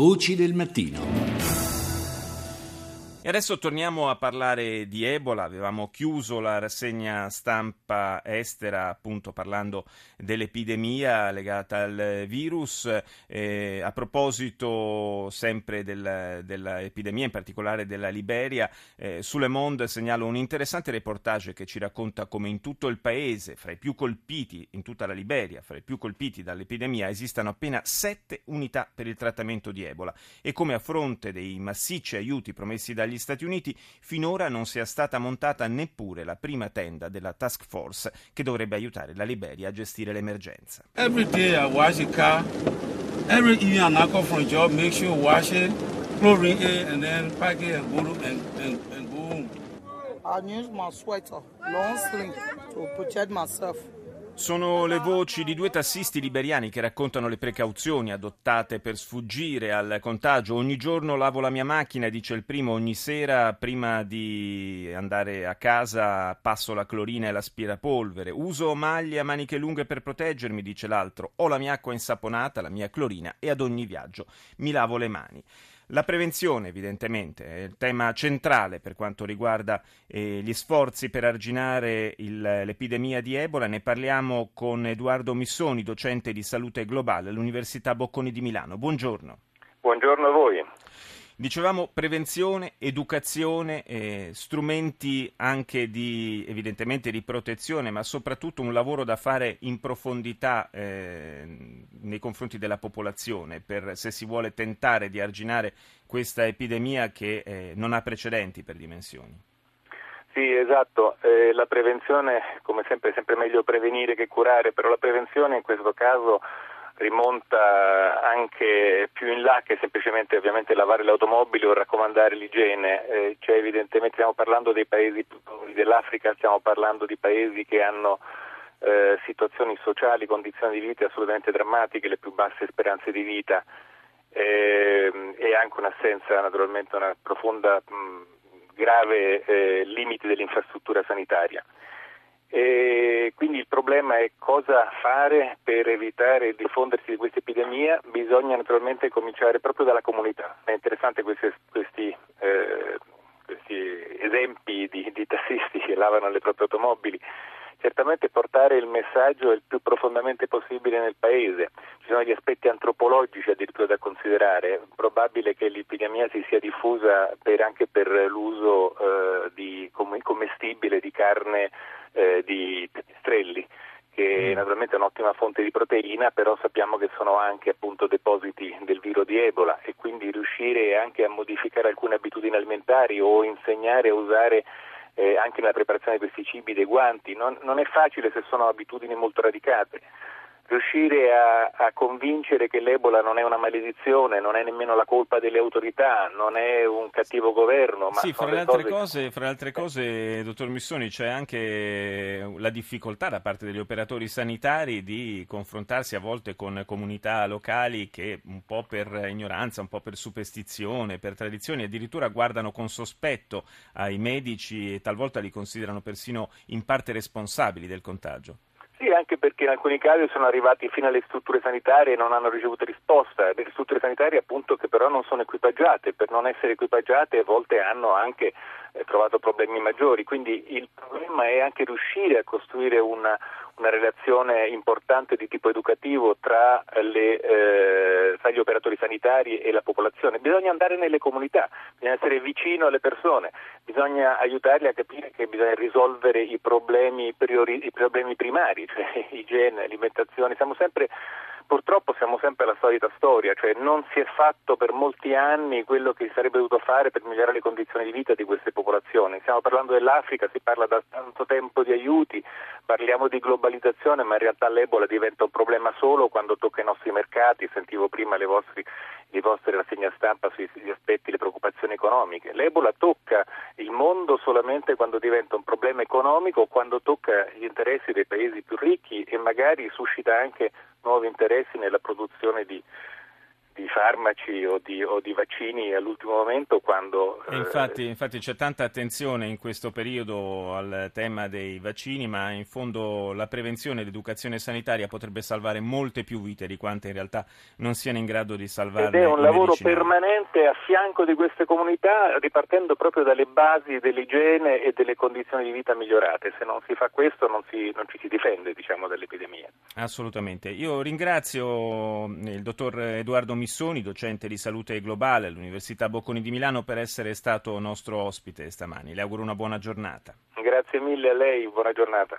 Voci del mattino. E adesso torniamo a parlare di Ebola. Avevamo chiuso la rassegna stampa estera appunto parlando dell'epidemia legata al virus. Eh, a proposito sempre del, dell'epidemia, in particolare della Liberia, eh, sulle Monde segnalo un interessante reportage che ci racconta come in tutto il paese, fra i più colpiti, in tutta la Liberia, fra i più colpiti dall'epidemia, esistano appena sette unità per il trattamento di Ebola e come a fronte dei massicci aiuti promessi dagli dagli Stati Uniti, finora non sia stata montata neppure la prima tenda della task force che dovrebbe aiutare la Liberia a gestire l'emergenza. Every day I wash a car, every evening I come from job, make sure wash it, chlorine it, and then pack it and go and, and, and go home. I use my sweater, long sleeve, to protect myself. Sono le voci di due tassisti liberiani che raccontano le precauzioni adottate per sfuggire al contagio. Ogni giorno lavo la mia macchina, dice il primo, ogni sera prima di andare a casa passo la clorina e l'aspirapolvere. Uso maglie a maniche lunghe per proteggermi, dice l'altro. Ho la mia acqua insaponata, la mia clorina e ad ogni viaggio mi lavo le mani. La prevenzione, evidentemente, è il tema centrale per quanto riguarda eh, gli sforzi per arginare il, l'epidemia di Ebola. Ne parliamo con Edoardo Missoni, docente di salute globale all'Università Bocconi di Milano. Buongiorno. Buongiorno a voi. Dicevamo prevenzione, educazione, eh, strumenti anche di, evidentemente di protezione, ma soprattutto un lavoro da fare in profondità eh, nei confronti della popolazione per se si vuole tentare di arginare questa epidemia che eh, non ha precedenti per dimensioni. Sì, esatto, eh, la prevenzione, come sempre, è sempre meglio prevenire che curare, però la prevenzione in questo caso rimonta anche più in là che semplicemente ovviamente lavare l'automobile o raccomandare l'igiene, eh, cioè evidentemente stiamo parlando dei paesi dell'Africa, stiamo parlando di paesi che hanno eh, situazioni sociali, condizioni di vita assolutamente drammatiche, le più basse speranze di vita eh, e anche un'assenza, naturalmente una profonda, mh, grave eh, limite dell'infrastruttura sanitaria. E quindi il problema è cosa fare per evitare il diffondersi di questa epidemia, bisogna naturalmente cominciare proprio dalla comunità. È interessante questi, questi, eh, questi esempi di, di tassisti che lavano le proprie automobili certamente portare il messaggio il più profondamente possibile nel paese. Ci sono gli aspetti antropologici addirittura da considerare. È probabile che l'epidemia si sia diffusa per, anche per l'uso eh, di commestibile di carne eh, di pipistrelli che mm. naturalmente è un'ottima fonte di proteina, però sappiamo che sono anche appunto depositi del virus di Ebola e quindi riuscire anche a modificare alcune abitudini alimentari o insegnare a usare eh, anche nella preparazione di questi cibi dei guanti. Non, non è facile se sono abitudini molto radicate riuscire a, a, convincere che l'Ebola non è una maledizione, non è nemmeno la colpa delle autorità, non è un cattivo governo. sì, fra le, cose... Cose, fra le, altre cose, dottor Missoni, c'è anche la difficoltà da parte degli operatori sanitari di confrontarsi a volte con comunità locali che un po' per ignoranza, un po' per superstizione, per tradizioni, addirittura guardano con sospetto ai medici e talvolta li considerano persino in parte responsabili del contagio. Sì, anche perché in alcuni casi sono arrivati fino alle strutture sanitarie e non hanno ricevuto risposta, delle strutture sanitarie appunto che però non sono equipaggiate, per non essere equipaggiate a volte hanno anche eh, trovato problemi maggiori, quindi il problema è anche riuscire a costruire una, una relazione importante di tipo educativo tra, le, eh, tra, gli operatori sanitari e la popolazione. Bisogna andare nelle comunità, bisogna essere vicino alle persone, bisogna aiutarli a capire che bisogna risolvere i problemi, priori, i problemi primari, cioè igiene, alimentazione. Siamo sempre purtroppo siamo sempre alla solita storia, cioè non si è fatto per molti anni quello che si sarebbe dovuto fare per migliorare le condizioni di vita di queste popolazioni. Stiamo parlando dell'Africa, si parla da tanto tempo di aiuti, parliamo di globalizzazione, ma in realtà l'Ebola diventa un problema solo quando tocca i nostri mercati, sentivo prima le vostre, le vostre rassegne stampa sugli aspetti, le preoccupazioni economiche. L'Ebola tocca il mondo solamente quando diventa un problema economico quando tocca gli interessi dei paesi più ricchi e magari suscita anche nuovi interessi nella produzione di, di farmaci o di, o di, vaccini all'ultimo momento quando... Eh... Infatti, infatti, c'è tanta attenzione in questo periodo al tema dei vaccini, ma in fondo la prevenzione e l'educazione sanitaria potrebbe salvare molte più vite di quante in realtà non siano in grado di salvare. Ed è un lavoro permanente a fianco di queste comunità, ripartendo proprio dalle basi dell'igiene e delle condizioni di vita migliorate. Se non si fa questo non, si, non ci si difende diciamo, dall'epidemia. Assolutamente. Io ringrazio il dottor Edoardo Missoni, docente di salute globale all'Università Bocconi di Milano, per essere stato nostro ospite stamani. Le auguro una buona giornata. Grazie mille a lei, buona giornata.